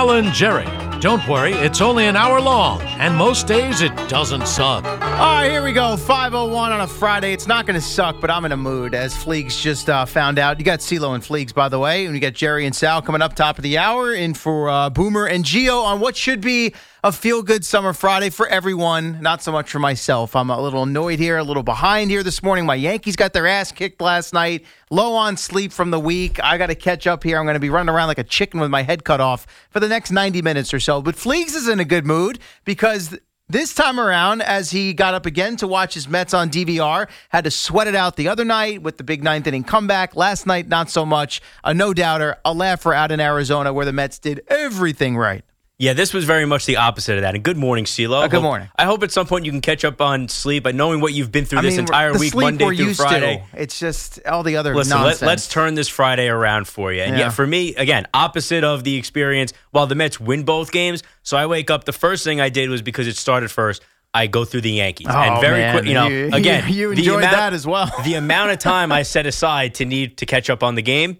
Campers. Alan Jerry. Don't worry, it's only an hour long, and most days it doesn't suck. All right, here we go. 501 on a Friday. It's not going to suck, but I'm in a mood, as Fliegs just uh, found out. You got CLo and Fliegs, by the way, and you got Jerry and Sal coming up top of the hour, in for uh, Boomer and Geo on what should be a feel good summer Friday for everyone, not so much for myself. I'm a little annoyed here, a little behind here this morning. My Yankees got their ass kicked last night, low on sleep from the week. I got to catch up here. I'm going to be running around like a chicken with my head cut off for the next 90 minutes or so. But Fliegs is in a good mood because. This time around, as he got up again to watch his Mets on DVR, had to sweat it out the other night with the big ninth inning comeback. Last night, not so much. A no doubter, a laugher out in Arizona where the Mets did everything right. Yeah, this was very much the opposite of that. And good morning, CLo. Uh, good morning. I hope at some point you can catch up on sleep, but knowing what you've been through I this mean, entire week, Monday through Friday. To. It's just all the other Listen, nonsense. let, us turn this Friday around for you. And yeah. Yeah. for me, again, opposite of the experience. While the Mets win both games, so I wake up. The first thing I did was because it started first. I go through the Yankees, Oh, and very quick, you know, You- again, you the enjoyed amount- that as well. the amount of time I set aside to need to catch up on the game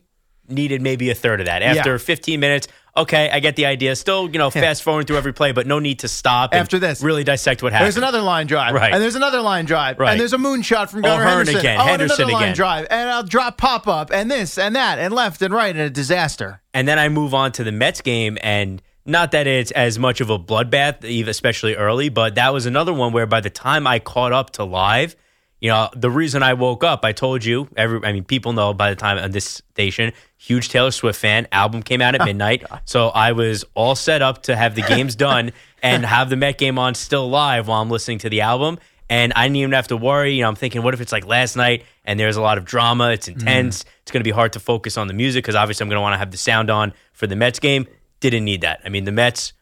needed maybe a third of that. After Yeah. 15 minutes, okay, I get the idea. Still, you know, fast forwarding through every play, but no need to stop. and After this. really dissect what happened. There's another line drive, Right. And there's another line drive, Right. And there's a moonshot from Gunnar Henderson. again. Oh, and Henderson another line drive, and I'll drop pop up, and this and that, and left and right, and a disaster. and then I move on to the Mets game, and not that it's as much of a bloodbath, especially early, but that was another one where by the time I caught up to live, you know, the reason I woke up, I told you, every, I mean, people know by the time on this station, huge Taylor Swift fan. Album came out at oh midnight, so I was all set up to have the games done and have the Met game on still live while I'm listening to the album. And I didn't even have to worry. You know, I'm thinking, what if it's like last night and there's a lot of drama? It's mm. intense. It's going to be hard to focus on the music because obviously I'm going to want to have the sound on for the Mets game. Didn't need that. I mean, the Mets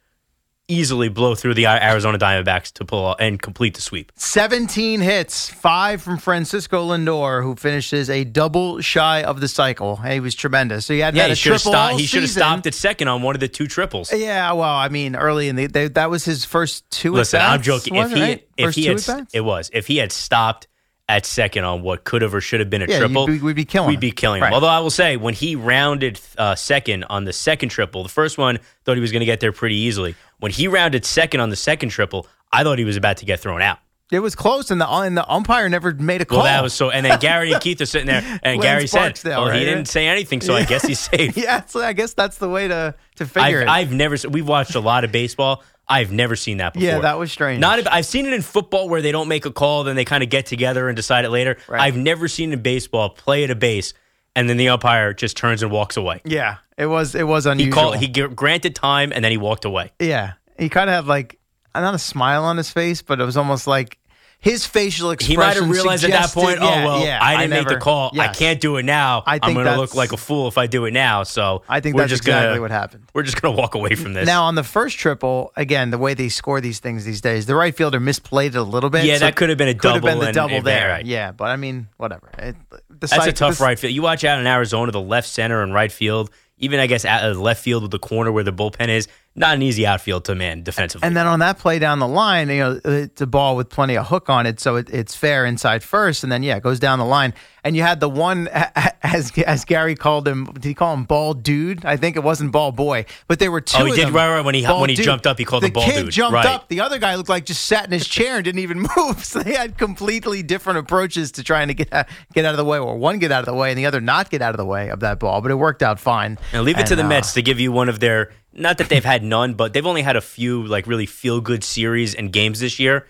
easily blow through the Arizona Diamondbacks to pull and complete the sweep. 17 hits, five from Francisco Lindor, who finishes a double shy of the cycle. He was tremendous. So he had, Yeah, had he a should have triple stopped. He should have stopped at second on one of the two triples. Yeah, well, I mean, early in the they, that was his first two. Listen, I'm joking. If he it? if First he had it was if he had stopped at second on what could have or should have been a Yeah, triple, be- we'd be killing We'd him. be killing him. Although I will say, when he rounded uh, second on the second triple, the first one thought he was going to get there pretty easily. When he rounded second on the second triple, I thought he was about to get thrown out. It was close, and the uh, and the umpire never made a call. Well, that was so. And then Gary and Keith are sitting there, and Gary said, "Well, he didn't say anything, so I guess he's safe." yeah, so I guess that's the way to to figure I've, it. I've never. We've watched a lot of baseball. I've never seen that before. Yeah, that was strange. Not. I've seen it in football where they don't make a call, then they kind of get together and decide it later. Right. I've never seen in baseball play at a base, and then the umpire just turns and walks away. yeah, it was it was He unusual. called. He gr- granted time, and then he walked away. yeah, he kind of had like not a smile on his face, but it was almost like his facial expression. He might have realized at that point, oh, yeah, oh well, yeah, I didn't make never- the call. I can't do it now. I I'm going to look like a fool if I do it now. So I think we're that's just exactly gonna, what happened. We're just going to walk away from this. Now on the first triple, again, the way they score these things these days, the right fielder misplayed it a little bit. Yeah, that could have been a could have been double the double and- there. right. Yeah, but I mean, whatever. It, the That's a tough this- right field. You watch out in Arizona, the left center and right field, even I guess at left field with the corner where the bullpen is, not an easy outfield to man defensively. And then on that play down the line, you know, it's a ball with plenty of hook on it, so it, it's fair inside first, and then yeah, it goes down the line. And you had the one as as Gary called him. Did he call him ball dude? I think it wasn't ball boy, but there were two. Oh, he did, them. right, right, when he- Ball when he dude. jumped up, he called the him ball kid dude, jumped right. up. The other guy looked like just sat in his chair and didn't even move. So they had completely different approaches to trying to get out, get out of the way, or one get out of the way and the other not get out of the way of that ball. But it worked out fine. Now leave it to the uh, Mets to give you one of their not that they've had none, but they've only had a few like really feel good series and games this year.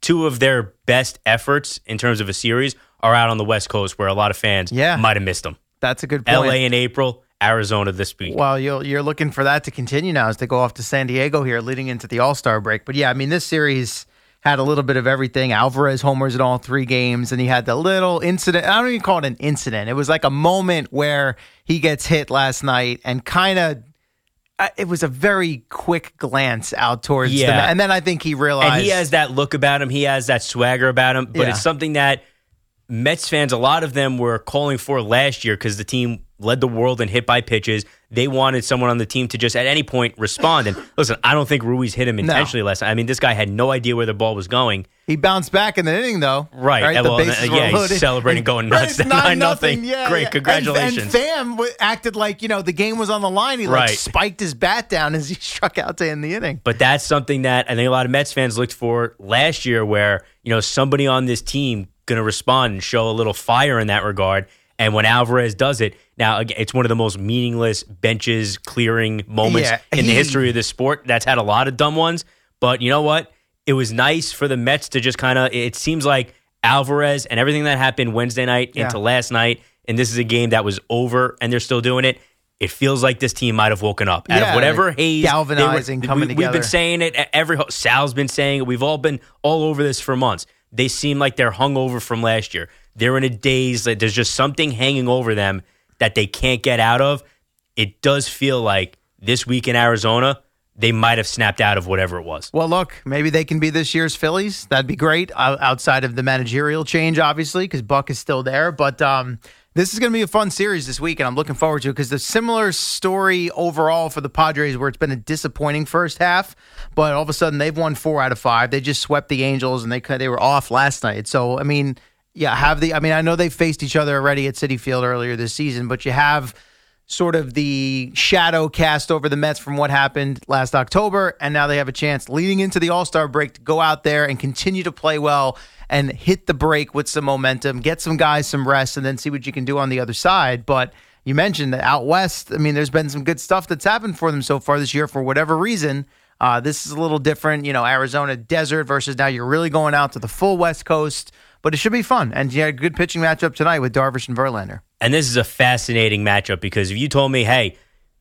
two of their best efforts in terms of a series are out on the West Coast, where a lot of fans Yeah. might have missed them. That's a good point. LA in April, Arizona this week. Well, you're, you're looking for that to continue now as they go off to San Diego here, leading into the All Star break. But yeah, I mean, this series had a little bit of everything. Alvarez homers in all three games, and he had the little incident. I don't even call it an incident. It was like a moment where he gets hit last night and kind of. It was a very quick glance out towards Yeah. the, and then I think he realized and he has that look about him. He has that swagger about him. But Yeah. it's something that Mets fans, a lot of them were calling for last year because the team led the world in hit by pitches. They wanted someone on the team to just at any point respond. And listen, I don't think Ruiz hit him intentionally last night. I mean, this guy had no idea where the ball was going. He bounced back in the inning, though. Right. right? Uh, The well, bases uh, yeah, he's loaded. celebrating, going nuts. Nine 9-0. nothing. Yeah, Great. yeah. Congratulations. And, and Pham acted like you know the game was on the line. He like Right. spiked his bat down as he struck out to end the inning. But that's something that I think a lot of Mets fans looked for last year, where you know somebody on this team going to respond and show a little fire in that regard. And when Alvarez does it, now again, it's one of the most meaningless benches clearing moments Yeah, in the history of this sport. That's had a lot of dumb ones, but you know what? It was nice for the Mets to just kind of. It seems like Alvarez and everything that happened Wednesday night Yeah. into last night, and this is a game that was over, and they're still doing it. It feels like this team might have woken up out Yeah, of whatever haze. they were- galvanizing, coming we, We've been saying it. Every Sal's been saying it. We've all been all over this for months. They seem like they're hungover from last year. They're in a daze. Like there's just something hanging over them that they can't get out of. It does feel like this week in Arizona, they might have snapped out of whatever it was. Well, look, maybe they can be this year's Phillies. That'd be great. Outside of the managerial change, obviously, because Buck is still there. But um, this is going to be a fun series this week, and I'm looking forward to it because the similar story overall for the Padres, where it's been a disappointing first half, but all of a sudden they've won four out of five. They just swept the Angels, and they they were off last night. So, I mean, yeah, have the. I mean, I know they faced each other already at Citi Field earlier this season, but you have sort of the shadow cast over the Mets from what happened last October, and now they have a chance leading into the All Star break to go out there and continue to play well and hit the break with some momentum, get some guys some rest, and then see what you can do on the other side. But you mentioned that out west, I mean, there's been some good stuff that's happened for them so far this year for whatever reason. Uh, this is a little different, you know, Arizona desert versus now you're really going out to the full West Coast, but it should be fun. And you had a good pitching matchup tonight with Darvish and Verlander. And this is a fascinating matchup because if you told me, hey,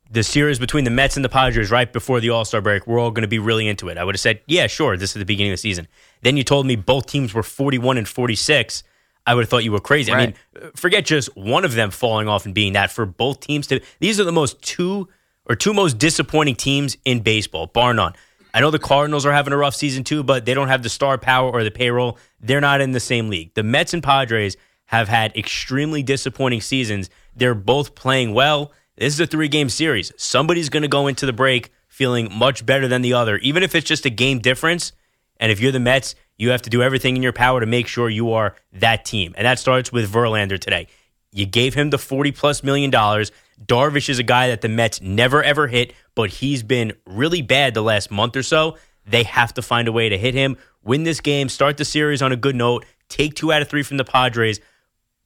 the series between the Mets and the Padres right before the All Star break, we're all going to be really into it. I would have said, yeah, sure, this is the beginning of the season. Then you told me both teams were 41 and 46. I would have thought you were crazy. I mean, forget just one of them falling off and being that for both teams to. These are the most two or two most disappointing teams in baseball, bar none. I know the Cardinals are having a rough season too, but they don't have the star power or the payroll. They're not in the same league. The Mets and Padres have had extremely disappointing seasons. They're both playing well. This is a three game series. Somebody's going to go into the break feeling much better than the other, even if it's just a game difference. And if you're the Mets, you have to do everything in your power to make sure you are that team. And that starts with Verlander today. You gave him the 40 plus million dollars. Darvish is a guy that the Mets never ever hit, but he's been really bad the last month or so. They have to find a way to hit him, win this game, start the series on a good note, take two out of three from the Padres.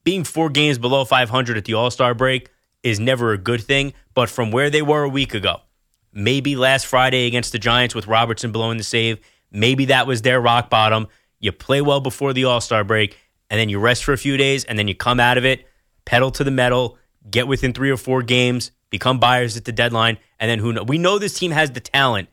Being four games below 500 at the All Star break is never a good thing, but from where they were a week ago, maybe last Friday against the Giants with Robertson blowing the save, maybe that was their rock bottom. You play well before the All Star break, and then you rest for a few days, and then you come out of it, pedal to the metal, get within three or four games, become buyers at the deadline, and then who knows? We know this team has the talent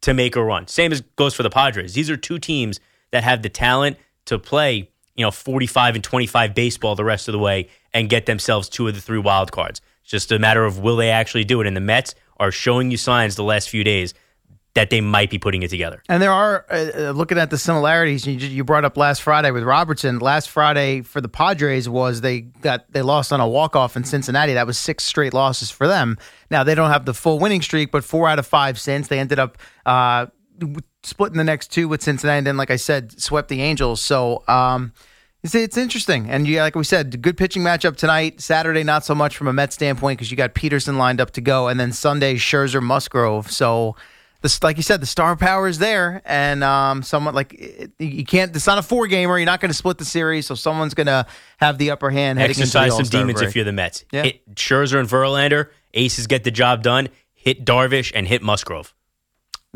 to make a run. Same as goes for the Padres. These are two teams that have the talent to play, you know, 45 and 25 baseball the rest of the way and get themselves two of the three wild cards. It's just a matter of will they actually do it. And the Mets are showing you signs the last few days that they might be putting it together. And there are uh, uh, looking at the similarities. You, you brought up last Friday with Robertson. Last Friday for the Padres was they got they lost on a walk off in Cincinnati. That was six straight losses for them. Now they don't have the full winning streak, but four out of five since they ended up uh, splitting the next two with Cincinnati. And then, like I said, swept the Angels. So. Um, it's, it's interesting, and yeah, like we said, good pitching matchup tonight. Saturday, not so much from a Mets standpoint because you got Peterson lined up to go, and then Sunday, Scherzer, Musgrove. So the, like you said, the star power is there, and um, someone like it, you can't. It's not a four gamer. You're not going to split the series, so someone's going to have the upper hand. heading into the Exercise some demons break. if you're the Mets. Yeah. Hit Scherzer and Verlander. Aces get the job done. Hit Darvish and hit Musgrove.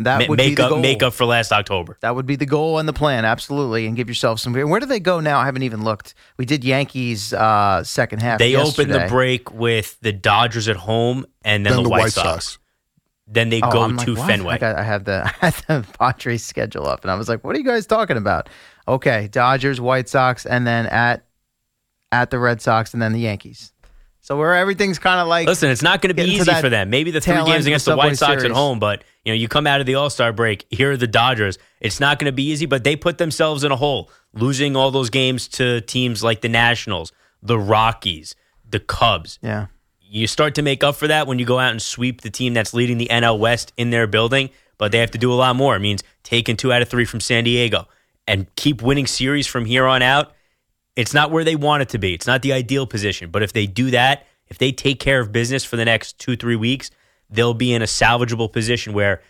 That Ma- would be make the up goal. make up for last October. That would be the goal and the plan, absolutely, and give yourself some. Where do they go now? I haven't even looked. We did Yankees uh, second half. They opened the break with the Dodgers at home and then, Then the, White, Sox. Then they Oh, go I'm to what? Fenway. I, got, I had the I had the Padres schedule up, and I was like, "What are you guys talking about?" Okay, Dodgers, White Sox, and then at at the Red Sox, and then the Yankees. So where everything's kind of like Listen, it's not going to be easy for them. Maybe the three tail end of games against the Subway White Sox at home, but you know, you come out of the All Star break. Here are the Dodgers. It's not going to be easy, but they put themselves in a hole, losing all those games to teams like the Nationals, the Rockies, the Cubs. yeah. You start to make up for that when you go out and sweep the team that's leading the NL West in their building, but they have to do a lot more. It means taking two out of three from San Diego and keep winning series from here on out. It's not where they want it to be. It's not the ideal position. But if they do that, if they take care of business for the next two, three weeks, they'll be in a salvageable position where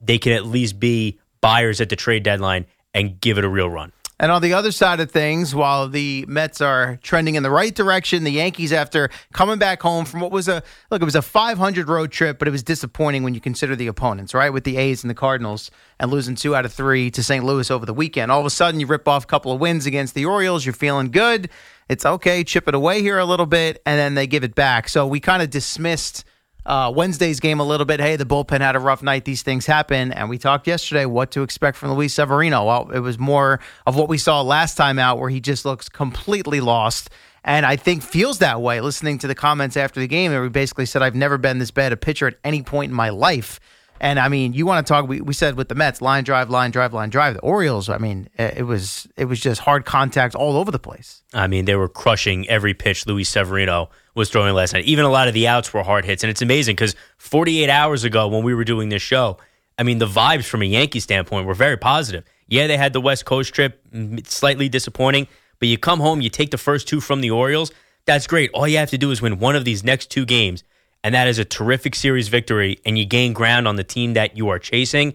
they can at least be buyers at the trade deadline and give it a real run. And on the other side of things, while the Mets are trending in the right direction, the Yankees, after coming back home from what was a look, it was a 500 road trip, but it was disappointing when you consider the opponents, right? With the A's and the Cardinals, and losing two out of three to St. Louis over the weekend. All of a sudden, you rip off a couple of wins against the Orioles. You're feeling good. It's okay, chip it away here a little bit, and then they give it back. So we kind of dismissed uh, Wednesday's game a little bit. Hey, the bullpen had a rough night. These things happen. And we talked yesterday what to expect from Luis Severino. Well, it was more of what we saw last time out where he just looks completely lost. And I think feels that way listening to the comments after the game where he basically said, I've never been this bad a pitcher at any point in my life. And I mean, you want to talk? We, we said with the Mets, line drive, line drive, line drive. The Orioles, I mean, it was it was just hard contact all over the place. I mean, they were crushing every pitch Luis Severino was throwing last night. Even a lot of the outs were hard hits. And it's amazing because 48 hours ago when we were doing this show, I mean, the vibes from a Yankee standpoint were very positive. Yeah, they had the West Coast trip, slightly disappointing, but you come home, you take the first two from the Orioles. That's great. All you have to do is win one of these next two games, and that is a terrific series victory, and you gain ground on the team that you are chasing.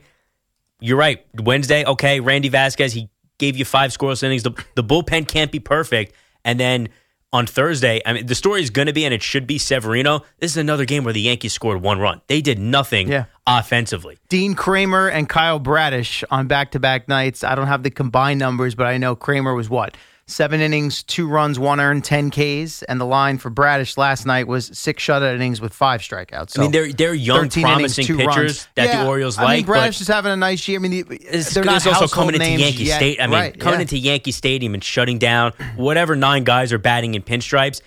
You're right. Wednesday, okay, Randy Vasquez, he gave you five scoreless innings. The, the bullpen can't be perfect. And then on Thursday, I mean, the story is going to be, and it should be Severino. This is another game where the Yankees scored one run. They did nothing Yeah. offensively. Dean Kremer and Kyle Bradish on back to back nights. I don't have the combined numbers, but I know Kremer was what? Seven innings, two runs, one earned, 10 Ks. And the line for Bradish last night was six shutout innings with five strikeouts. I mean, they're they're young, 13 promising innings, two pitchers runs. that Yeah, the Orioles like. I mean. Bradish is having a nice year. I mean, the- it's, they're it's also coming into Yankee yet. State. I mean, Right, coming yeah. into Yankee Stadium and shutting down whatever nine guys are batting in pinstripes.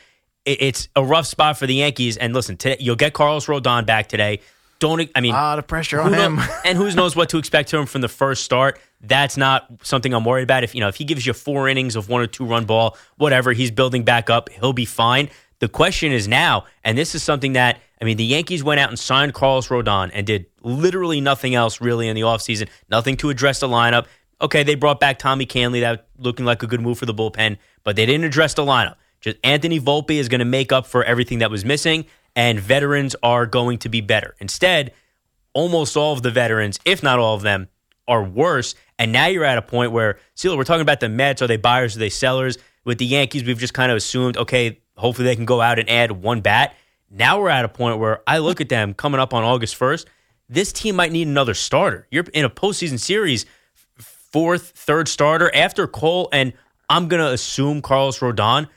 It, it's a rough spot for the Yankees. And listen, today, you'll get Carlos Rodon back today. Don't I mean? A lot of pressure on him. and who knows what to expect to him from the first start. That's not something I'm worried about. If you know, if he gives you four innings of one or two run ball, whatever, he's building back up. He'll be fine. The question is now, and this is something that I mean, the Yankees went out and signed Carlos Rodon and did literally nothing else really in the offseason, nothing to address the lineup. Okay, they brought back Tommy Kahnle, that looking like a good move for the bullpen, but they didn't address the lineup. Just Anthony Volpe is going to make up for everything that was missing, and veterans are going to be better. Instead, almost all of the veterans, if not all of them, are worse. And now you're at a point where, Seal, we're talking about the Mets. Are they buyers? Are they sellers? With the Yankees, we've just kind of assumed, okay, hopefully they can go out and add one bat. Now we're at a point where I look at them coming up on August 1st. This team might need another starter. You're in a postseason series, fourth, third starter after Cole, and I'm going to assume Carlos Rodon.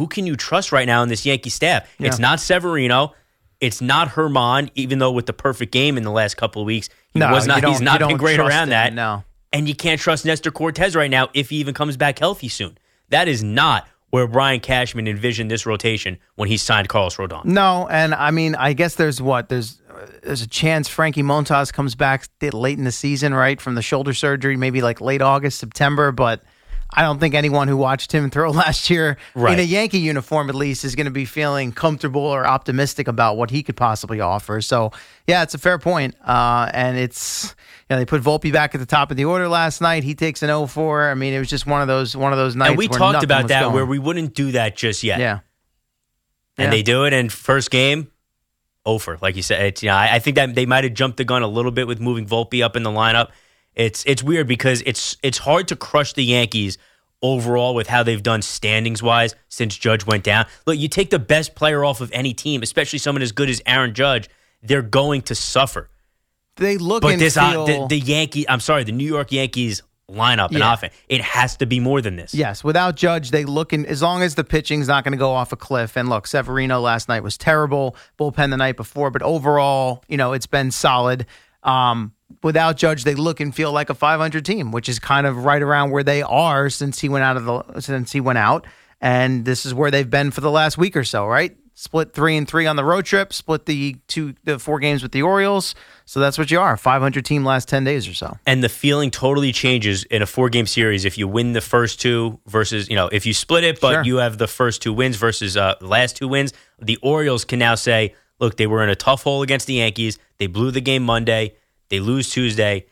Who can you trust right now in this Yankee staff? It's not Severino. It's not Germán, even though with the perfect game in the last couple of weeks, he No, was not. He's not been great around him, that. no. and you can't trust Nestor Cortes right now if he even comes back healthy soon. That is not where Brian Cashman envisioned this rotation when he signed Carlos Rodon. No, and I mean, I guess there's what there's uh, there's a chance Frankie Montas comes back late in the season, right, from the shoulder surgery, maybe like late August, September. But I don't think anyone who watched him throw last year Right. in a Yankee uniform, at least, is going to be feeling comfortable or optimistic about what he could possibly offer. So, yeah, it's a fair point. Uh, and it's you know they put Volpe back at the top of the order last night. He takes an 0-4. I mean, it was just one of those one of those nights. And we talked about that going. where we wouldn't do that just yet. yeah. and Yeah. they do it. And first game, over. Like you said, it's, you know, I, I think that they might have jumped the gun a little bit with moving Volpe up in the lineup. It's it's weird because it's it's hard to crush the Yankees overall with how they've done standings wise since Judge went down. Look, you take the best player off of any team, especially someone as good as Aaron Judge, they're going to suffer. they look But and this feel. uh, the, the Yankee, I'm sorry, the New York Yankees lineup and Yeah. offense, it has to be more than this. Yes, without Judge, they look in as long as the pitching's not going to go off a cliff. And look, Severino last night was terrible. Bullpen the night before, but overall, you know, it's been solid. Um, without Judge, they look and feel like a 500 team, which is kind of right around where they are since he went out of the since he went out. And this is where they've been for the last week or so, right? Split three and three on the road trip. Split the two, the four games with the Orioles. So that's what you are, 500 team last 10 days or so. and the feeling totally changes in a four game series if you win the first two versus you know if you split it but Sure. you have the first two wins versus uh, the last two wins the orioles can now say look they were in a tough hole against the yankees they blew the game monday they lose tuesday.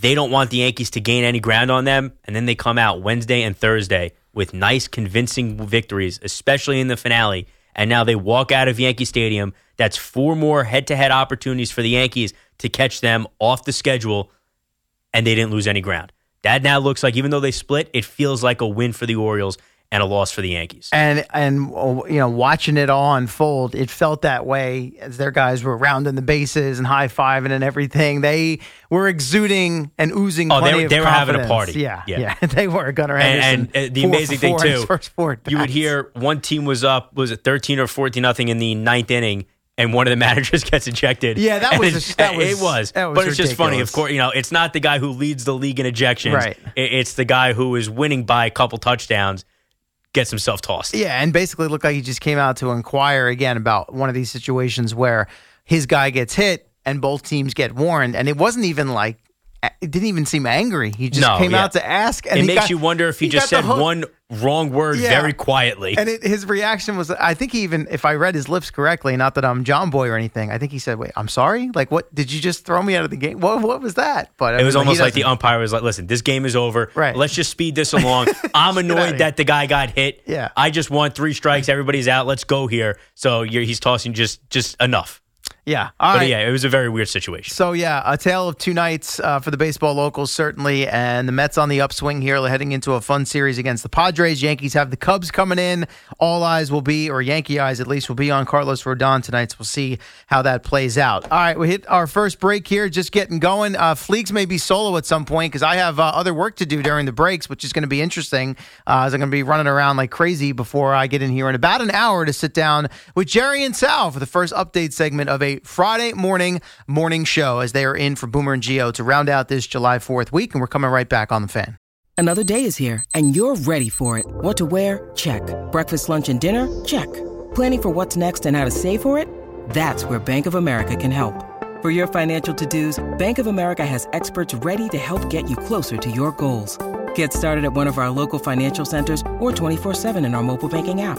They don't want the yankees to gain any ground on them. And then they come out wednesday and thursday with nice convincing victories especially in the finale. And now they walk out of yankee stadium. That's four more head-to-head opportunities for the yankees to catch them off the schedule and they didn't lose any ground. That now looks like, even though they split, it feels like a win for the Orioles and a loss for the Yankees. And and uh, you know, watching it all unfold, it felt that way as their guys were rounding the bases and high fiving and everything. They were exuding and oozing. Oh, they were- they were having a party. Yeah, Yeah. yeah, they were. Gunnar Henderson. And, and the amazing thing four in his too, you would hear one team was up, was it thirteen or fourteen nothing in the ninth inning, and one of the managers gets ejected. Yeah, that was it's- a- that it was- was, that was but it's just funny. ridiculous. Of course, you know, it's not the guy who leads the league in ejections. Right. It's the guy who is winning by a couple touchdowns, gets himself tossed. Yeah, and basically looked like he just came out to inquire again about one of these situations where his guy gets hit and both teams get warned, and it wasn't even like it didn't even seem angry. He just No, came yeah. out to ask, and it he makes got- you wonder if he, just said hook. one wrong word Yeah. very quietly. And it, his reaction was, I think he even, if I read his lips correctly, not that I'm John Boy or anything, I think he said, "Wait, I'm sorry. Like, what did you just throw me out of the game? What what was that?" But I It was mean, he almost like the umpire was like, "Listen, this game is over. Right. Let's just speed this along. I'm annoyed that the guy got hit. Yeah. I just want three strikes. Everybody's out. Let's go here." So you're, he's tossing just just enough. Yeah. All But right. yeah, it was a very weird situation. So yeah, a tale of two nights uh, for the baseball locals certainly, and the Mets on the upswing here, heading into a fun series against the Padres. Yankees have the Cubs coming in. All eyes will be, or Yankee eyes at least, will be on Carlos Rodon tonight. So we'll see how that plays out. All right, we hit our first break here, just getting going. Uh, Fliegs may be solo at some point because I have uh, other work to do during the breaks, which is going to be interesting. Uh, as I'm going to be running around like crazy before I get in here in about an hour to sit down with Jerry and Sal for the first update segment of a Friday morning morning show as they are in for Boomer and Geo to round out this July 4th week. And we're coming right back on the fan. Another day is here, and you're ready for it. What to wear? Check. Breakfast, lunch, and dinner? Check. Planning for what's next and how to save for it? That's where Bank of America can help. For your financial to dos, Bank of America has experts ready to help get you closer to your goals. Get started at one of our local financial centers or 24-7 in our mobile banking app.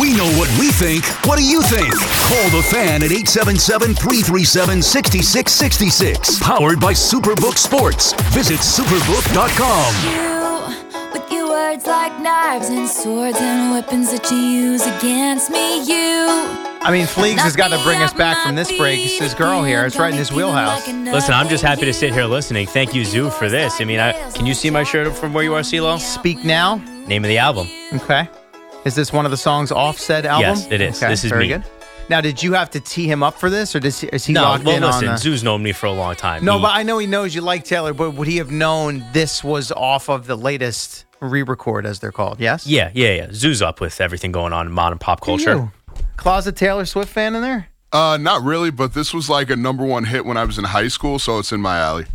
We know what we think. What do you think? Call the fan at 877 337 6666. Powered by SuperBook Sports. Visit superbook.com. You, with your words like knives and swords and weapons that you use against me, you. I mean, Fliegs has got to bring us back from this break. It's his girl here. It's right in his wheelhouse. Listen, I'm just happy to sit here listening. Thank you, Zoo, for this. I mean, I, can you see my shirt from where you are, CLo? Speak Now. Name of the album. Okay. Is this one of the songs off said album? Yes, it is. Okay, This is very me. good. Now, did you have to tee him up for this, or does he, is he no, locked well, in listen, on the? Zoo's known me for a long time. No, He- but I know he knows you like Taylor. But would he have known this was off of the latest re-record, as they're called? Yes. yeah, yeah, yeah. Zoo's up with everything going on in modern pop culture. You. Closet Taylor Swift fan in there? Uh, not really, but this was like a number one hit when I was in high school, so it's in my alley.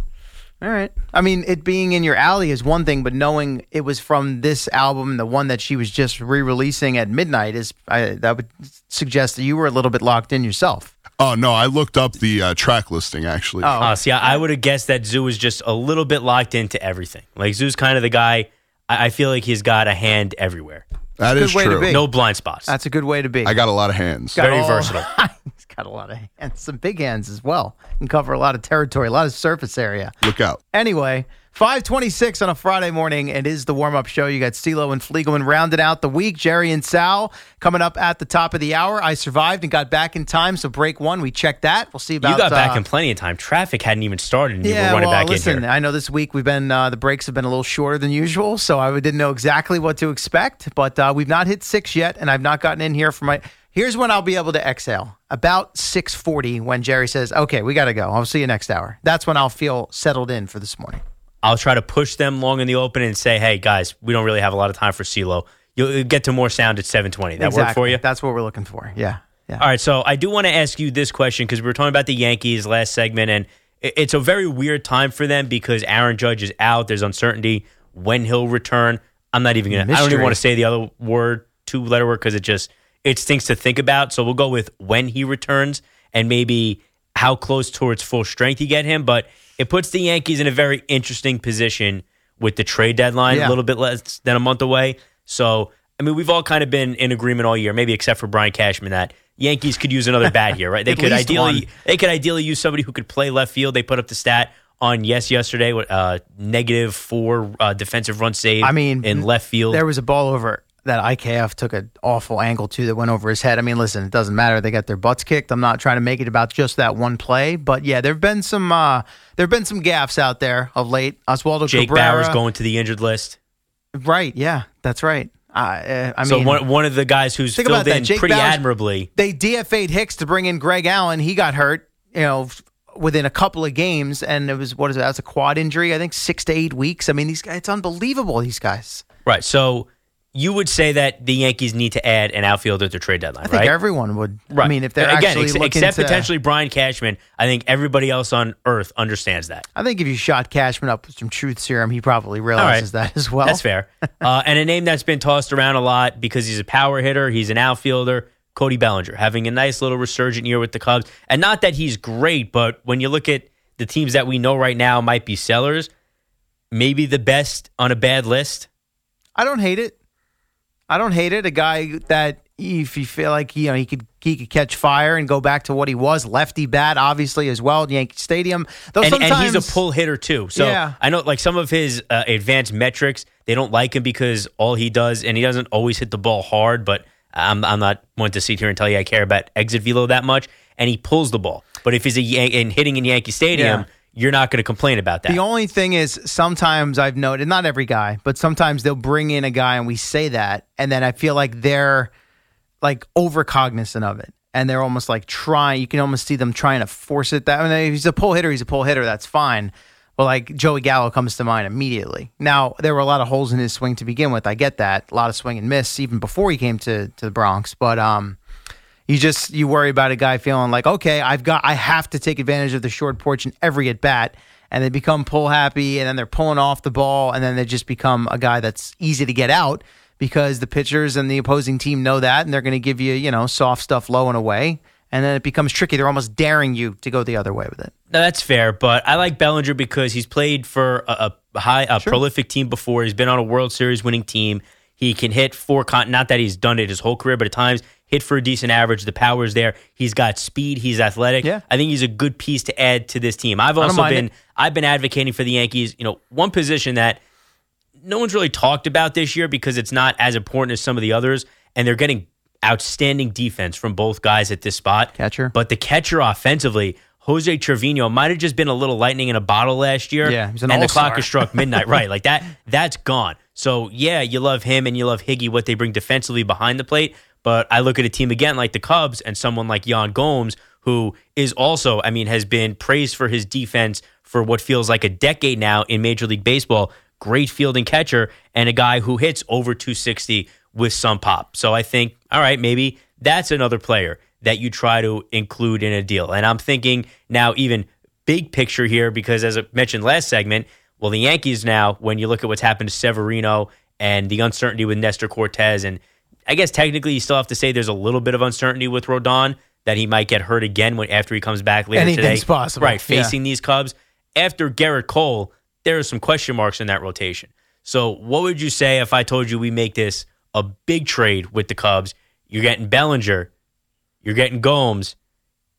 All right. I mean, it being in your alley is one thing, but knowing it was from this album, the one that she was just re-releasing at midnight, is I, that would suggest that you were a little bit locked in yourself. Oh no, I looked up the uh, track listing actually. Oh. Uh, see, I, I would have guessed that Zoo was just a little bit locked into everything. Like Zoo's kind of the guy. I, I feel like he's got a hand everywhere. that good is way to true. be. No blind spots. That's a good way to be. I got a lot of hands. Got Very all- versatile. He's got a lot of hands, some big hands as well. Can cover a lot of territory, a lot of surface area. Look out. Anyway, 526 on a Friday morning. And it is the warm up show. You got CLo and Fliegelman rounding out the week. Jerry and Sal coming up at the top of the hour. I survived and got back in time. So break one, we checked that. We'll see about you got back uh, in plenty of time. Traffic hadn't even started, and you yeah, were running well, back listen, in here. I know this week we've been uh, the breaks have been a little shorter than usual, so I didn't know exactly what to expect. But uh, we've not hit six yet, and I've not gotten in here for my. Here's when I'll be able to exhale about six forty when Jerry says, "Okay, we got to go. I'll see you next hour." That's when I'll feel settled in for this morning. I'll try to push them long in the open and say, "Hey guys, we don't really have a lot of time for CLo. You'll get to more sound at 7:20. That work for you?" That's what we're looking for. Yeah, yeah. All right, so I do want to ask you this question because we were talking about the Yankees last segment, and it's a very weird time for them because Aaron Judge is out. There's uncertainty when he'll return. I'm not even gonna. I don't even want to say the other word, two letter word, because it just it stinks to think about. So we'll go with when he returns and maybe how close towards full strength you get him. But it puts the Yankees in a very interesting position with the trade deadline Yeah. a little bit less than a month away. So I mean, we've all kind of been in agreement all year, maybe except for Brian Cashman, that Yankees could use another bat here, right? They could ideally one. they could ideally use somebody who could play left field. They put up the stat on yes yesterday, with uh, negative four uh, defensive run save. I mean, in left field. There was a ball over that IKF took an awful angle to that went over his head. I mean, listen, it doesn't matter. They got their butts kicked. I'm not trying to make it about just that one play, but yeah, there've been some uh there've been some gaffes out there of late. Oswaldo Jake Cabrera, Bauers going to the injured list. right? Yeah, that's right. Uh, I so mean, one one of the guys who's filled that. in Jake pretty Bauers- admirably. they DFA'd Hicks to bring in Greg Allen. He got hurt, you know, within a couple of games, and it was what is it? That's a quad injury. I think six to eight weeks. I mean, these guys, it's unbelievable. These guys. Right. So you would say that the Yankees need to add an outfielder at their trade deadline, I think right? everyone would. Right. I mean, if they're again, actually ex- looking except to, potentially Brian Cashman, I think everybody else on Earth understands that. I think if you shot Cashman up with some truth serum, he probably realizes that as well. That's fair. uh, and a name that's been tossed around a lot because he's a power hitter, he's an outfielder. Cody Bellinger having a nice little resurgent year with the Cubs, and not that he's great, but when you look at the teams that we know right now might be sellers, maybe the best on a bad list. I don't hate it. I don't hate it. A guy that if you feel like you know he could he could catch fire and go back to what he was, lefty bat, obviously as well. at Yankee Stadium. Though and, and he's a pull hitter too. So Yeah. I know like some of his uh, advanced metrics, they don't like him because all he does, and he doesn't always hit the ball hard. But I'm I'm not one to sit here and tell you I care about exit velo that much. And he pulls the ball. But if he's a Yan- and hitting in Yankee Stadium, Yeah. You're not going to complain about that. The only thing is, sometimes I've noted, not every guy, but sometimes they'll bring in a guy and we say that, and then I feel like they're like overcognizant of it, and they're almost like trying. You can almost see them trying to force it. That I mean, if he's a pull hitter, he's a pull hitter. That's fine. But like Joey Gallo comes to mind immediately. Now there were a lot of holes in his swing to begin with. I get that, a lot of swing and miss even before he came to to the Bronx. But um, you just you worry about a guy feeling like okay i've got i have to take advantage of the short porch in every at bat and they become pull happy and then they're pulling off the ball and then they just become a guy that's easy to get out because the pitchers and the opposing team know that and they're going to give you you know soft stuff low and away and then it becomes tricky they're almost daring you to go the other way with it No, that's fair, but I like Bellinger because he's played for a, a high, a prolific team before. He's been on a World Series winning team. He can hit four. Con- not that he's done it his whole career, but at times hit for a decent average. The power's there. He's got speed. He's athletic. Yeah. I think he's a good piece to add to this team. I've also been it. I've been advocating for the Yankees. You know, one position that no one's really talked about this year because it's not as important as some of the others, and they're getting outstanding defense from both guys at this spot. Catcher. But the catcher offensively, Jose Trevino might have just been a little lightning in a bottle last year. Yeah, he's an and the all-star. clock has struck midnight. right, like that. That's gone. So yeah, you love him and you love Higgy, what they bring defensively behind the plate. But I look at a team again like the Cubs and someone like Yan Gomes, who is also, I mean, has been praised for his defense for what feels like a decade now in Major League Baseball. Great fielding catcher and a guy who hits over 260 with some pop. So I think, all right, maybe that's another player that you try to include in a deal. And I'm thinking now, even big picture here, because as I mentioned last segment, well, the Yankees now, when you look at what's happened to Severino and the uncertainty with Nestor Cortes, and I guess technically you still have to say there's a little bit of uncertainty with Rodon that he might get hurt again when after he comes back later Anything's today. possible. Right, facing these Cubs. After Gerrit Cole, there are some question marks in that rotation. So, what would you say if I told you we make this a big trade with the Cubs? You're getting Bellinger, you're getting Gomes,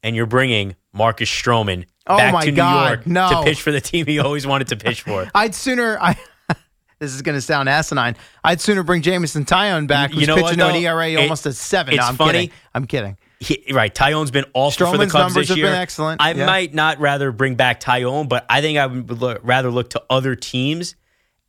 and you're bringing Marcus Stroman Oh back to New York no. to pitch for the team he always wanted to pitch for. I'd sooner. I, this is going to sound asinine. I'd sooner bring Jameson Taillon back, You who's know pitching to an? ERA It- almost a seven. it's no, I'm funny. kidding. I'm kidding. He, right, Taillon's been awful for the Cubs numbers this have year. been excellent, I yeah. might not rather bring back Taillon, but I think I would look, rather look to other teams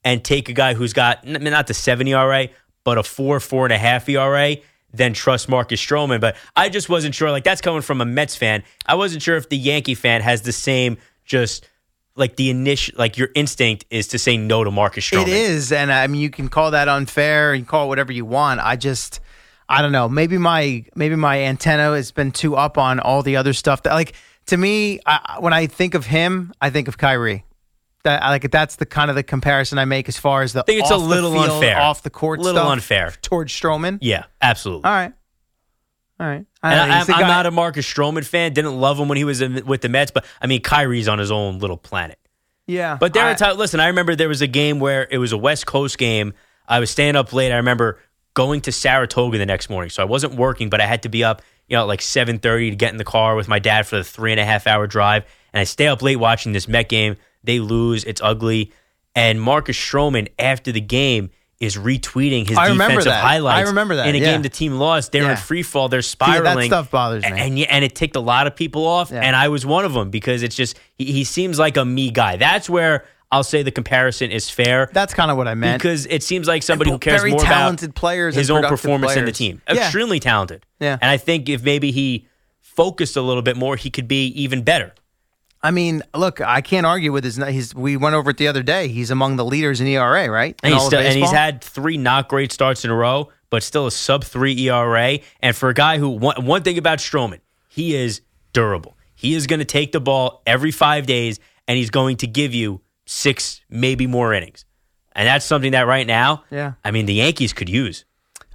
and take a guy who's got not the seven ERA, but a four, four and a half ERA, Then trust Marcus Stroman. But I just wasn't sure. Like that's coming from a Mets fan. I wasn't sure if the Yankee fan has the same just like the initial like your instinct is to say no to Marcus Stroman. It is, and I mean, you can call that unfair. You can call it whatever you want. I just, I don't know. Maybe my maybe my antenna has been too up on all the other stuff. That like to me, I, when I think of him, I think of Kyrie. That I like that's the kind of the comparison I make as far as the. I think it's a little field, unfair. off the court, Little stuff unfair. towards Stroman. Yeah, absolutely. All right, all right. I And don't know, I, I'm not a Marcus Stroman fan. Didn't love him when he was in, with the Mets, but I mean, Kyrie's on his own little planet. Yeah, But there I- are times. Listen, I remember there was a game where it was a West Coast game. I was staying up late. I remember going to Saratoga the next morning, so I wasn't working, but I had to be up, you know, at like seven thirty to get in the car with my dad for the three and a half hour drive. And I stay up late watching this Met game. They lose. It's ugly. And Marcus Stroman after the game is retweeting his I defensive that. highlights. I remember that, in a yeah. game the team lost. They're Yeah. in free fall. They're spiraling. that spiraling. stuff bothers me. And, and and it ticked a lot of people off, Yeah. and I was one of them because it's just he, he seems like a me guy. That's where I'll say the comparison is fair That's kind of what I meant. because it seems like somebody who cares more talented about players his own performance in the team. Extremely talented. Yeah. and I think if maybe he focused a little bit more, he could be even better. I mean, look, I can't argue with his. His we went over it the other day. He's among the leaders in ERA, right? And he's, still, and he's had three not great starts in a row, but still a sub three ERA. And for a guy who one, one thing about Stroman, he is durable. He is going to take the ball every five days, and he's going to give you six, maybe more innings. And that's something that right now, Yeah. I mean, the Yankees could use.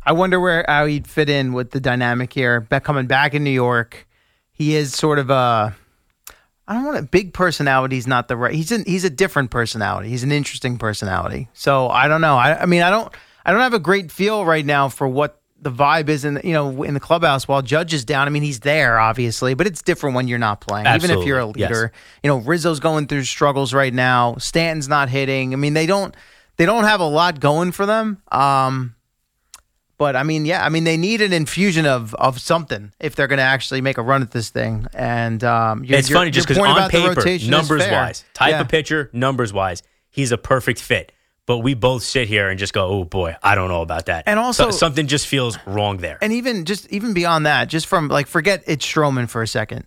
I wonder where how he'd fit in with the dynamic here. Back coming back in New York, he is sort of a. I don't want a big personality. Is not the right. He's an, he's a different personality. He's an interesting personality. So I don't know. I, I mean, I don't I don't have a great feel right now for what the vibe is in you know in the clubhouse while Judge is down. I mean, he's there obviously, but it's different when you're not playing. Even if you're a Absolutely, yes. leader, you know Rizzo's going through struggles right now. Stanton's not hitting. I mean, they don't they don't have a lot going for them. Um, but I mean, yeah, I mean, they need an infusion of of something if they're going to actually make a run at this thing. And um, it's your- funny just because on paper, rotation numbers wise, type Yeah. of pitcher, numbers wise, he's a perfect fit. But we both sit here and just go, "Oh boy, I don't know about that." And also- So- something just feels wrong there. And even just even beyond that, just from like forget it's Stroman for a second.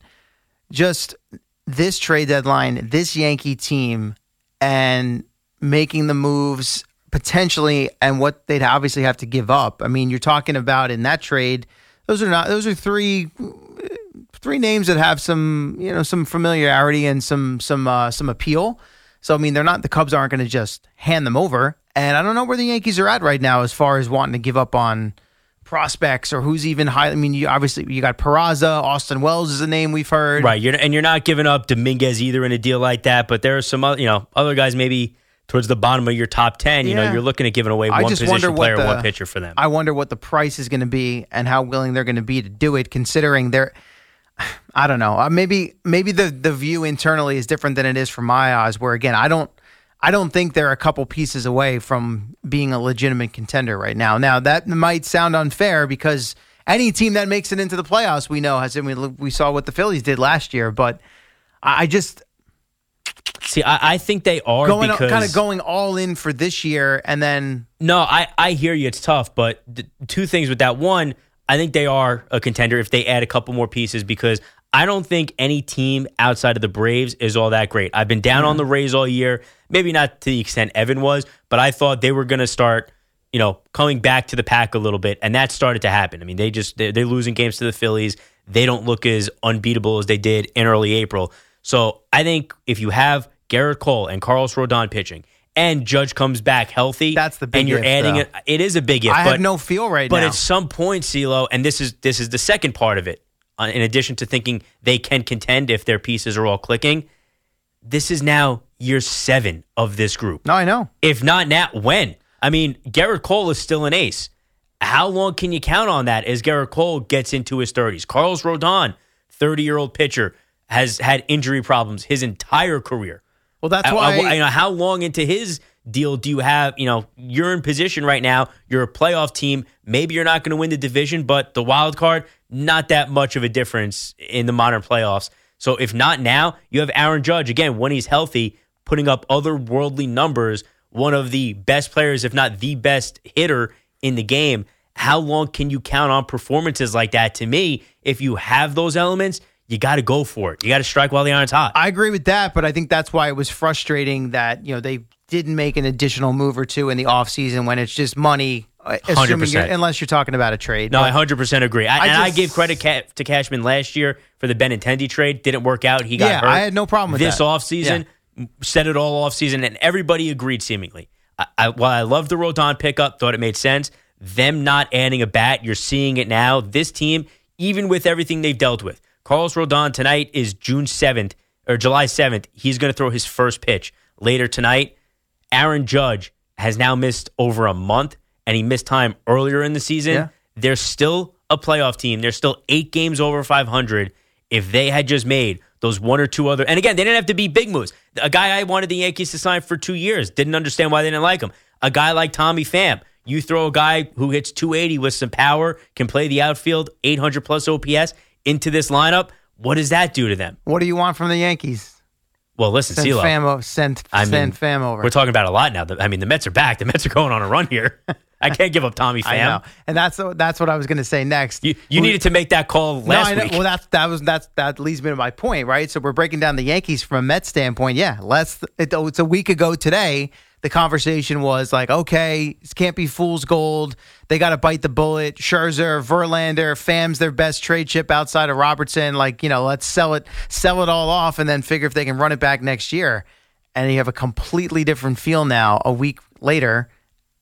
Just this trade deadline, this Yankee team, and making the moves potentially, and what they'd obviously have to give up. I mean, you're talking about in that trade. Those are not. Those are three three names that have some you know some familiarity and some some uh, some appeal. So I mean, they're not the Cubs aren't going to just hand them over. And I don't know where the Yankees are at right now as far as wanting to give up on prospects or who's even high. I mean, you obviously you got Peraza, Austin Wells is a name we've heard. Right, you're, and you're not giving up Dominguez either in a deal like that. But there are some other, you know, other guys maybe towards the bottom of your top ten. You know, you're looking at giving away I one position player, the- one pitcher for them. I wonder what the price is going to be and how willing they're going to be to do it, considering they're. I don't know. Uh, maybe maybe the the view internally is different than it is from my eyes. Where again, I don't I don't think they're a couple pieces away from being a legitimate contender right now. Now that might sound unfair because any team that makes it into the playoffs, we know has. I mean, we saw what the Phillies did last year, but I I just See, I, I think they are going because kind of going all in for this year, and then No, I, I hear you. It's tough, but th- two things with that. One, I think they are a contender if they add a couple more pieces because I don't think any team outside of the Braves is all that great. I've been down on mm-hmm. the Rays all year, maybe not to the extent Evan was, but I thought they were going to start, you know, coming back to the pack a little bit, and that started to happen. I mean, they just they're, they're losing games to the Phillies. They don't look as unbeatable as they did in early April. So I think if you have Gerrit Cole and Carlos Rodon pitching, and Judge comes back healthy, That's the big and you're if, adding it. It is a big if. I but, have no feel right but now. But at some point, CLo, and this is this is the second part of it. uh, In addition to thinking they can contend if their pieces are all clicking, this is now year seven of this group. no, I know. If not now, when? I mean, Gerrit Cole is still an ace. How long can you count on that as Gerrit Cole gets into his 30s? Carlos Rodon, 30 year old pitcher, has had injury problems his entire career. Well, that's I- why. I- you know, how long into his deal do you have? You know, you're in position right now. You're a playoff team. Maybe you're not going to win the division, but the wild card, not that much of a difference in the modern playoffs. So if not now, you have Aaron Judge again when he's healthy, putting up otherworldly numbers. One of the best players, if not the best hitter in the game. How long can you count on performances like that? To me, if you have those elements, you got to go for it. You got to strike while the iron's hot. I agree with that, but I think that's why it was frustrating that you know they didn't make an additional move or two in the offseason when it's just money. uh, Assuming you're, 100%. unless you're talking about a trade. No, I hundred percent agree. I, I and I just- gave credit ca- to Cashman last year for the Benintendi trade. Didn't work out. He got Yeah, hurt. I had no problem with this that. offseason. Said it all offseason, and everybody agreed seemingly. I, I, while I love the Rodon pickup, thought it made sense. Them not adding a bat, you're seeing it now. This team, even with everything they've dealt with, Carlos Rodon tonight is June seventh or July seventh. He's going to throw his first pitch later tonight. Aaron Judge has now missed over a month, and he missed time earlier in the season. Yeah. They're still a playoff team. They're still eight games over 500. If they had just made those one or two other, and again, they didn't have to be big moves. A guy I wanted the Yankees to sign for two years didn't understand why they didn't like him. A guy like Tommy Pham, you throw a guy who hits 280 with some power, can play the outfield, 800 plus OPS into this lineup. What does that do to them? what do you want from the Yankees? Well, listen, Send CeeLo. Pham, o- send, I mean, send Pham over. We're talking about a lot now. I mean, the Mets are back. The Mets are going on a run here. I can't give up Tommy I know, and that's that's what I was going to say next. You, you Who- needed to make that call No, last I know. week. Well, that's that was that's that leads me to my point, right? So we're breaking down the Yankees from a Mets standpoint. Yeah, let's. It, oh, it's a week ago today. The conversation was like, okay, this can't be fool's gold. They got to bite the bullet. Scherzer, Verlander, Pham's their best trade chip outside of Robertson. Like, you know, let's sell it, sell it all off, and then figure if they can run it back next year. And you have a completely different feel now a week later.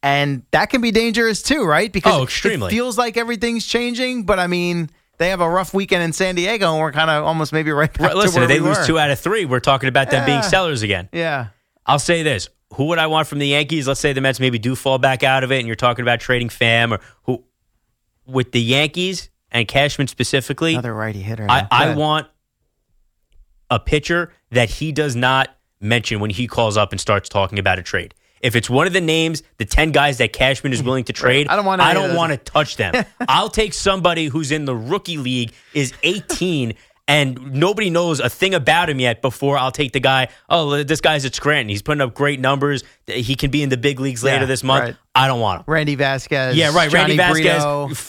And that can be dangerous too, right? Because Oh, extremely. it feels like everything's changing, but I mean, they have a rough weekend in San Diego, and we're kind of almost maybe right back Right, listen, if they we lose were. two out of three, we're talking about them being sellers again. Yeah, I'll say this. Who would I want from the Yankees? Let's say the Mets maybe do fall back out of it and you're talking about trading Pham or who with the Yankees and Cashman specifically. another righty hitter. I, I want a pitcher that he does not mention when he calls up and starts talking about a trade. If it's one of the names, the 10 guys that Cashman is willing to trade, I don't want I don't want to touch them. I'll take somebody who's in the rookie league, is 18, and nobody knows a thing about him yet before I'll take the guy, oh, this guy's at Scranton. He's putting up great numbers. He can be in the big leagues later Yeah, this month. right. I don't want him. Randy Vasquez. Yeah, right. Randy Vasquez,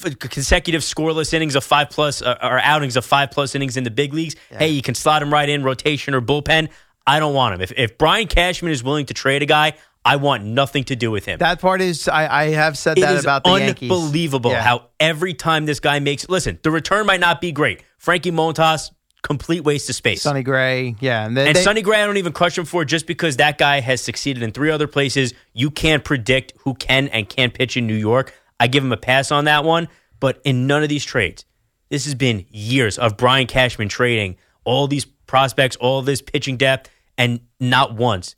f- consecutive scoreless innings of five plus, uh, or outings of five plus innings in the big leagues. Hey, you can slot him right in rotation or bullpen. I don't want him. If, if Brian Cashman is willing to trade a guy, I want nothing to do with him. That part is, I, I have said It that is about the Yankees. unbelievable Yeah. how every time this guy makes. Listen, the return might not be great. Frankie Montas, complete waste of space. Sonny Gray. Yeah, and, they, And they- Sonny Gray, I don't even crush him for just because that guy has succeeded in three other places. You can't predict who can and can't pitch in New York. I give him a pass on that one. But in none of these trades, this has been years of Brian Cashman trading all these prospects, all this pitching depth, and not once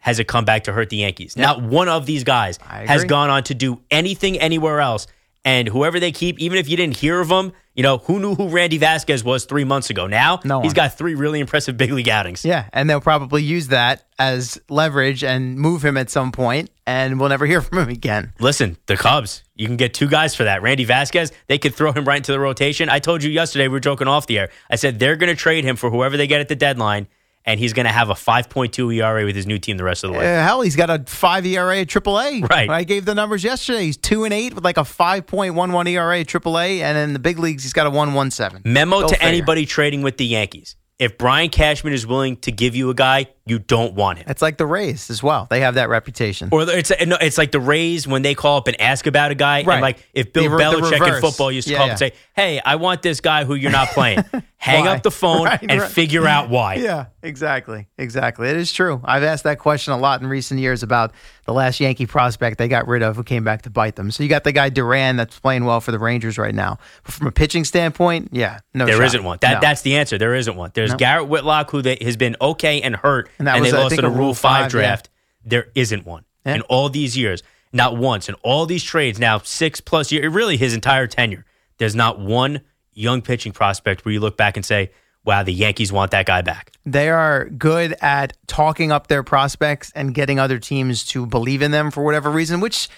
has it come back to hurt the Yankees. Not one of these guys has gone on to do anything anywhere else. And whoever they keep, even if you didn't hear of them, you know, who knew who Randy Vasquez was three months ago? Now No he's got three really impressive big league outings. yeah, and they'll probably use that as leverage and move him at some point, and we'll never hear from him again. Listen, the Cubs, you can get two guys for that. Randy Vasquez, they could throw him right into the rotation. I told you yesterday, we were joking off the air. I said they're going to trade him for whoever they get at the deadline, and he's going to have a 5.2 ERA with his new team the rest of the way. Uh, hell, he's got a five ERA at AAA. Right. I gave the numbers yesterday. He's two and eight with like a five point one one ERA at AAA, and in the big leagues, he's got a one one seven. Memo Go to figure. anybody trading with the Yankees. If Brian Cashman is willing to give you a guy, you don't want him. It's like the Rays as well. They have that reputation. Or it's no, it's like the Rays when they call up and ask about a guy, Right. and like if Bill The re- the Belichick in football used to Yeah, call up yeah. and say, "Hey, I want this guy who you're not playing." Hang Why? up the phone Right, and right. figure out why. Yeah, exactly. Exactly. It is true. I've asked that question a lot in recent years about the last Yankee prospect they got rid of who came back to bite them. So you got the guy Duran that's playing well for the Rangers right now. But from a pitching standpoint, yeah, no There not one. That No. that's the answer. There isn't one. There's No. Garrett Whitlock who they, has been okay and hurt, And and, that was, they I lost think, in a Rule Five, five, yeah. draft. There isn't one Yeah. in all these years. Not once in all these trades. Now six plus years, really his entire tenure. There's not one young pitching prospect where you look back and say, "Wow, the Yankees want that guy back." They are good at talking up their prospects and getting other teams to believe in them for whatever reason, which,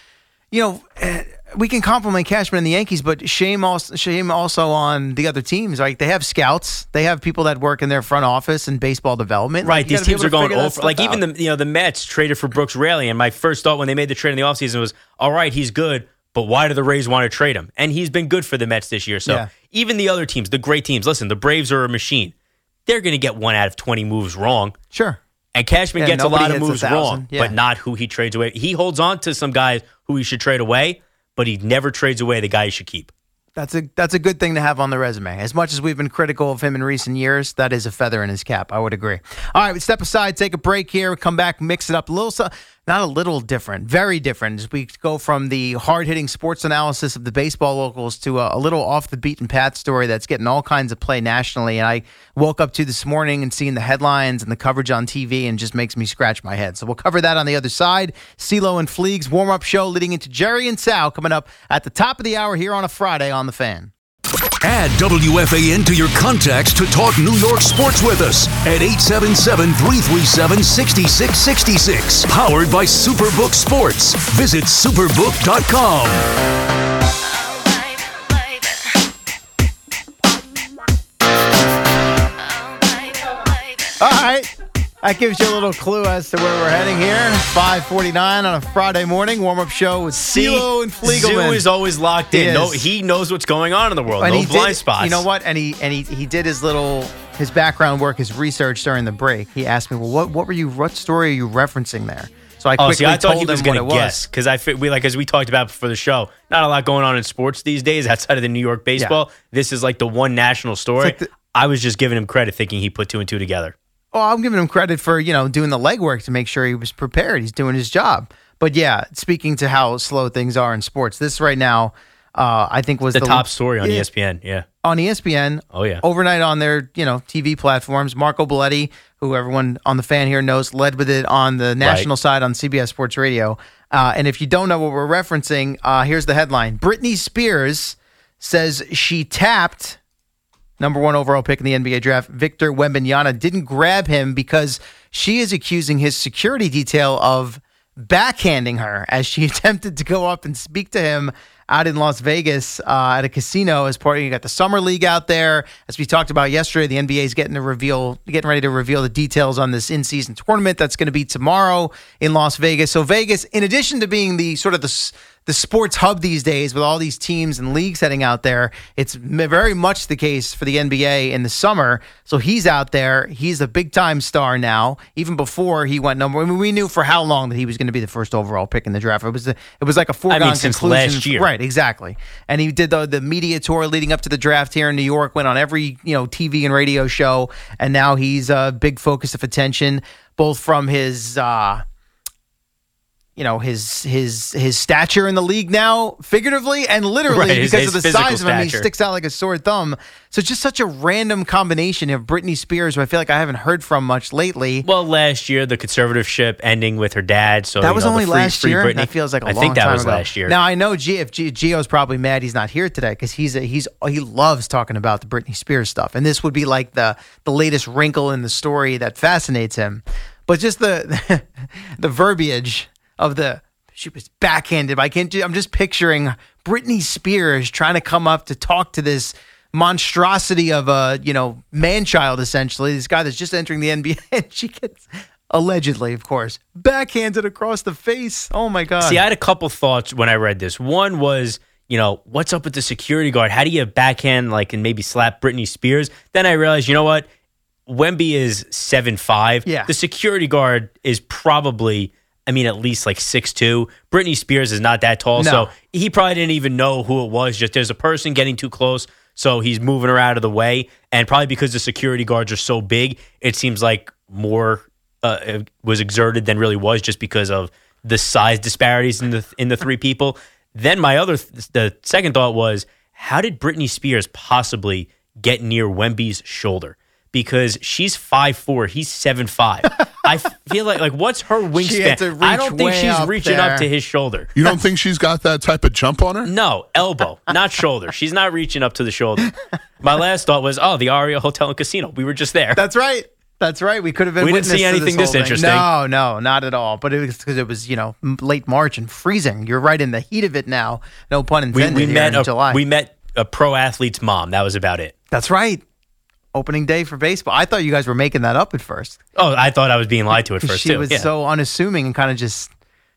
you know, eh, we can compliment Cashman and the Yankees, but shame also, shame also on the other teams. Like they have scouts, they have people that work in their front office and baseball development. Right, Like, these teams are going over. Like even the you know the Mets traded for Brooks Raley, and my first thought when they made the trade in the offseason was, "All right, he's good, but why do the Rays want to trade him?" And he's been good for the Mets this year. So Yeah. even the other teams, the great teams, listen, the Braves are a machine. They're going to get one out of twenty moves wrong. Sure. And Cashman Yeah, gets a lot of moves wrong, yeah. but not who he trades away. He holds on to some guys who he should trade away, but he never trades away the guy he should keep. That's a that's a good thing to have on the resume. As much as we've been critical of him in recent years, that is a feather in his cap. I would agree. All right, we step aside, take a break here, come back, mix it up a little, so- not a little different, very different. As we go from the hard hitting sports analysis of the baseball locals to a, a little off the beaten path story that's getting all kinds of play nationally. And I woke up to this morning and seeing the headlines and the coverage on TV and just makes me scratch my head. So we'll cover that on the other side. CLo and Fliegs' warm up show leading into Jerry and Sal coming up at the top of the hour here on a Friday on the fan. Add WFAN to your contacts to talk New York sports with us at 877 337 6666. Powered by SuperBook Sports. Visit superbook.com. All right. That gives you a little clue as to where we're heading here. 549 on a Friday morning. Warm up show with CLo and Zoo Fliegelman. is always locked He in. No, he knows what's going on in the world. And no he blind did, spots. You know what? And he and he, he did his little his background work, his research during the break. He asked me, "Well, what what were you? What story are you referencing there?" So I Oh, quickly see, I thought told he was going to guess because I we like as we talked about before the show. Not a lot going on in sports these days outside of the New York baseball. This is like the one national story. I was just giving him credit, thinking he put two and two together. Well, I'm giving him credit for you know doing the legwork to make sure he was prepared. He's doing his job. But yeah, speaking to how slow things are in sports, this right now, uh, I think was The, the, top story on. ESPN. Yeah. on ESPN. Oh, yeah. overnight on their you know TV platforms. Marco Belletti, who everyone on the fan here knows, led with it on the national side on CBS Sports Radio. Uh, and if you don't know what we're referencing, uh, here's the headline: Britney Spears says she tapped number one overall pick in the NBA draft, Victor Wembanyama, didn't grab him because she is accusing his security detail of backhanding her as she attempted to go up and speak to him out in Las Vegas uh, at a casino as part of you got the summer league out there. As we talked about yesterday, the NBA is getting to reveal, getting ready to reveal the details on this in-season tournament that's going to be tomorrow in Las Vegas. So Vegas, in addition to being the sort of the the sports hub these days with all these teams and leagues heading out there. It's very much the case for the NBA in the summer. So he's out there. He's a big time star now. Even before he went number, I mean, we knew for how long that he was going to be the first overall pick in the draft. It was a, it was like a foregone since conclusion. last year. right? Exactly. And he did the the media tour leading up to the draft here in New York. Went on every you know TV and radio show, and now he's a big focus of attention, both from his. uh you know his his his stature in the league now, figuratively and literally, Right, because his of the size of him, he sticks out like a sore thumb. So just such a random combination of Britney Spears, who I feel like I haven't heard from much lately. Well, last year the conservatorship ending with her dad. So that was know, only free- last free year. Britney. That feels like a I long think that time was ago. last year. Now I know G, if G, Gio's probably mad he's not here today because he's a, he's he loves talking about the Britney Spears stuff, and this would be like the the latest wrinkle in the story that fascinates him. But just the the verbiage of the she was backhanded. I can't. do- I'm just picturing Britney Spears trying to come up to talk to this monstrosity of a you know man child essentially. This guy that's just entering the NBA, and she gets allegedly, of course, backhanded across the face. Oh my god! See, I had a couple thoughts when I read this. One was, you know, what's up with the security guard? How do you backhand like and maybe slap Britney Spears? Then I realized, you know what? Wemby is seven five. Yeah. The security guard is probably, I mean, at least like six two. Britney Spears is not that tall, No. so he probably didn't even know who it was. Just there's a person getting too close, so he's moving her out of the way, and probably because the security guards are so big, it seems like more uh, was exerted than really was, just because of the size disparities in the in the three people. Then my other th- the second thought was, how did Britney Spears possibly get near Wemby's shoulder? Because she's five four, he's seven five. I feel like like what's her She had to wingspan? I don't think way she's reaching there. up to his shoulder. You don't think she's got that type of jump on her? No, elbow, not shoulder. She's not reaching up to the shoulder. My last thought was, oh, the Aria Hotel and Casino. We were just there. That's right. That's right. We could have been. We didn't see anything this, this interesting. No, no, not at all. But it was because it was you know late March and freezing. You're right in the heat of it now. No pun we, intended. we here met in a, July. we met a pro athlete's mom. That was about it. That's right. Opening day for baseball. I thought you guys were making that up at first. Oh, I thought I was being lied to at first she too. was Yeah. so unassuming and kind of just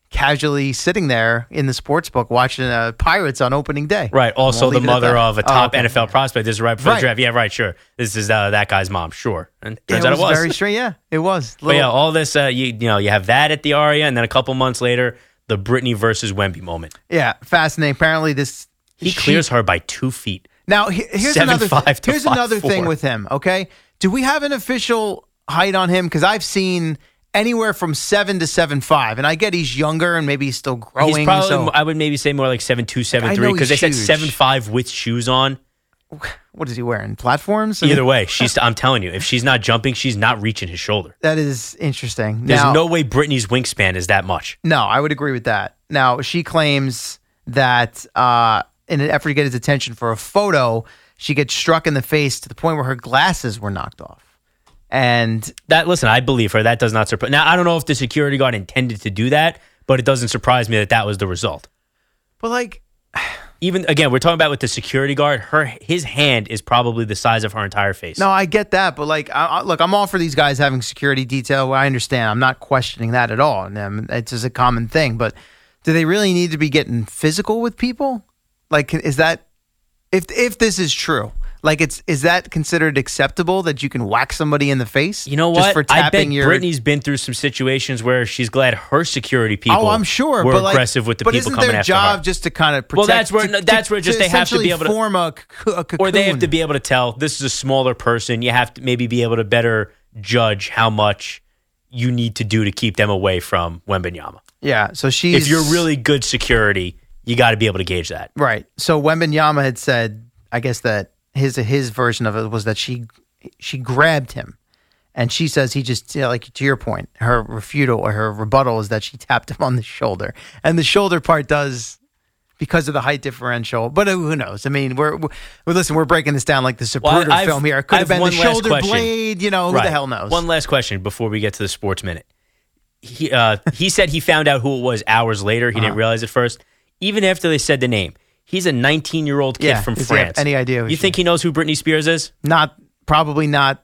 casually sitting there in the sports book watching uh, Pirates on opening day. Right. Also, the leave it at mother of a Oh, top okay. NFL prospect. This is right before Right. the draft. Yeah, right. Sure. This is uh, that guy's mom. Sure. And Yeah, turns it out was, it was. very strange. Yeah, it was. But yeah, all this. Uh, you you know, you have that at the Aria, and then a couple months later, the Britney versus Wemby moment. yeah, fascinating. Apparently, this He she- clears her by two feet. Now here's Seven another here's five another thing with him. Okay, do we have an official height on him? Because I've seen anywhere from seven to seven five, and I get he's younger and maybe he's still growing. He's probably. so I would maybe say more like seven two, seven three, because they he's said huge. seven five with shoes on. what is he wearing? Platforms. Either way, she's. I'm telling you, if she's not jumping, she's not reaching his shoulder. that is interesting. There's Now- no way Britney's wingspan is that much. No, I would agree with that. Now, she claims that uh, in an effort to get his attention for a photo, she gets struck in the face to the point where her glasses were knocked off. And That listen, I believe her. That does not surprise. Now I don't know if the security guard intended to do that, but it doesn't surprise me that that was the result. but like Even again, we're talking about with the security guard. Her his hand is probably the size of her entire face. no, I get that, but like I, I, look, I'm all for these guys having security detail. I understand. I'm not questioning that at all. And um, it's just a common thing, but do they really need to be getting physical with people? Like is that if if this is true? Like it's is that considered acceptable that you can whack somebody in the face? You know just what? For I bet tapping your Britney's been through some situations where she's glad her security oh, people. oh, I'm sure. were but like, with the but people isn't coming their after job her. just to kind of protect? Well, that's where to- that's where just to they have to be able to form a cocoon. or they have to be able to tell this is a smaller person. You have to maybe be able to better judge how much you need to do to keep them away from Wembanyama. Yeah. So she's If you're really good security, you got to be able to gauge that. right. So Wembanyama had said, I guess that his his version of it was that she she grabbed him, and she says he just you know, like to your point, her refutal or her rebuttal is that she tapped him on the shoulder, and the shoulder part does. Because of the height differential, but who knows? I mean, we're, we're listen. We're breaking this down like the Zapruder I've- film here. It could have I've been the shoulder question. blade. You know, who the hell knows? One last question before we get to the sports minute. He uh, he said he found out who it was hours later. He Uh-huh. didn't realize at first. Even after they said the name, he's a 19 year old kid Yeah, from France. any idea You think he knows who Britney Spears is? Not probably not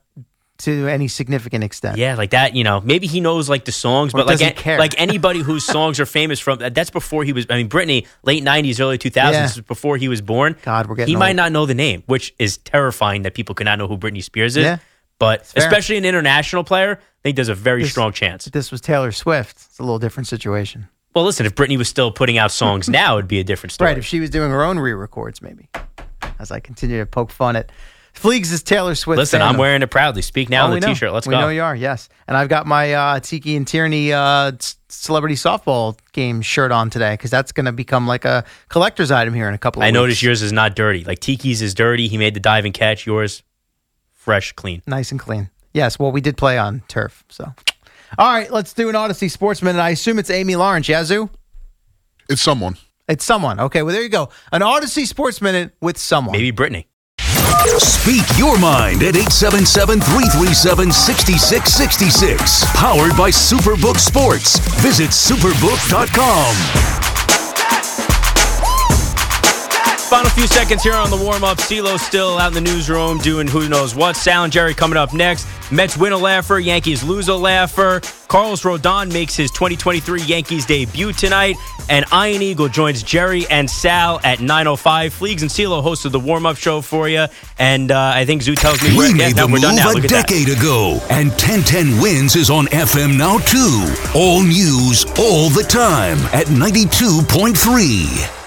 to any significant extent. Yeah, like that. You know, maybe he knows like the songs, Or but like an- like anybody whose songs are famous from that's before he was. I mean, Britney, late '90s, early 2000s, Yeah. before he was born. God, we're getting He might not know the name, which is terrifying that people cannot know who Britney Spears is. Yeah. But especially an international player, I think there's a very This- strong chance. If this was Taylor Swift, it's a little different situation. Well, listen, if Britney was still putting out songs now, it'd be a different story. Right, if she was doing her own re-records, maybe. As I continue to poke fun at Fliegs is Taylor Swift. Listen, fan I'm wearing it proudly. Speak now Oh, on the know. t-shirt. Let's we go. know you are, yes. And I've got my uh, Tiki and Tierney uh, celebrity softball game shirt on today because that's going to become like a collector's item here in a couple of I weeks. noticed yours is not dirty. Like Tiki's is dirty. He made the dive and catch. Yours, fresh, clean. Nice and clean. Yes, well, we did play on turf, so. All right, let's do an Audacy Sportsman. And I assume it's Amy Lawrence, Yazoo? It's someone. It's someone. Okay, well, there you go. An Audacy Sports Minute with someone. Maybe Britney. Speak your mind at 877 337 6666. Powered by SuperBook Sports. Visit superbook.com. Final few seconds here on the warm up. CLo still out in the newsroom doing who knows what. Sal and Jerry coming up next. Mets win a laugher, Yankees lose a laugher. Carlos Rodon makes his 2023 Yankees debut tonight. And Iron Eagle joins Jerry and Sal at 9.05. Fliegs and CLo hosted the warm up show for you. And uh, I think Zoo tells me We we're, made the we're done move now. a that. decade ago, and 1010 Wins is on FM now too. All news, all the time at 92.3.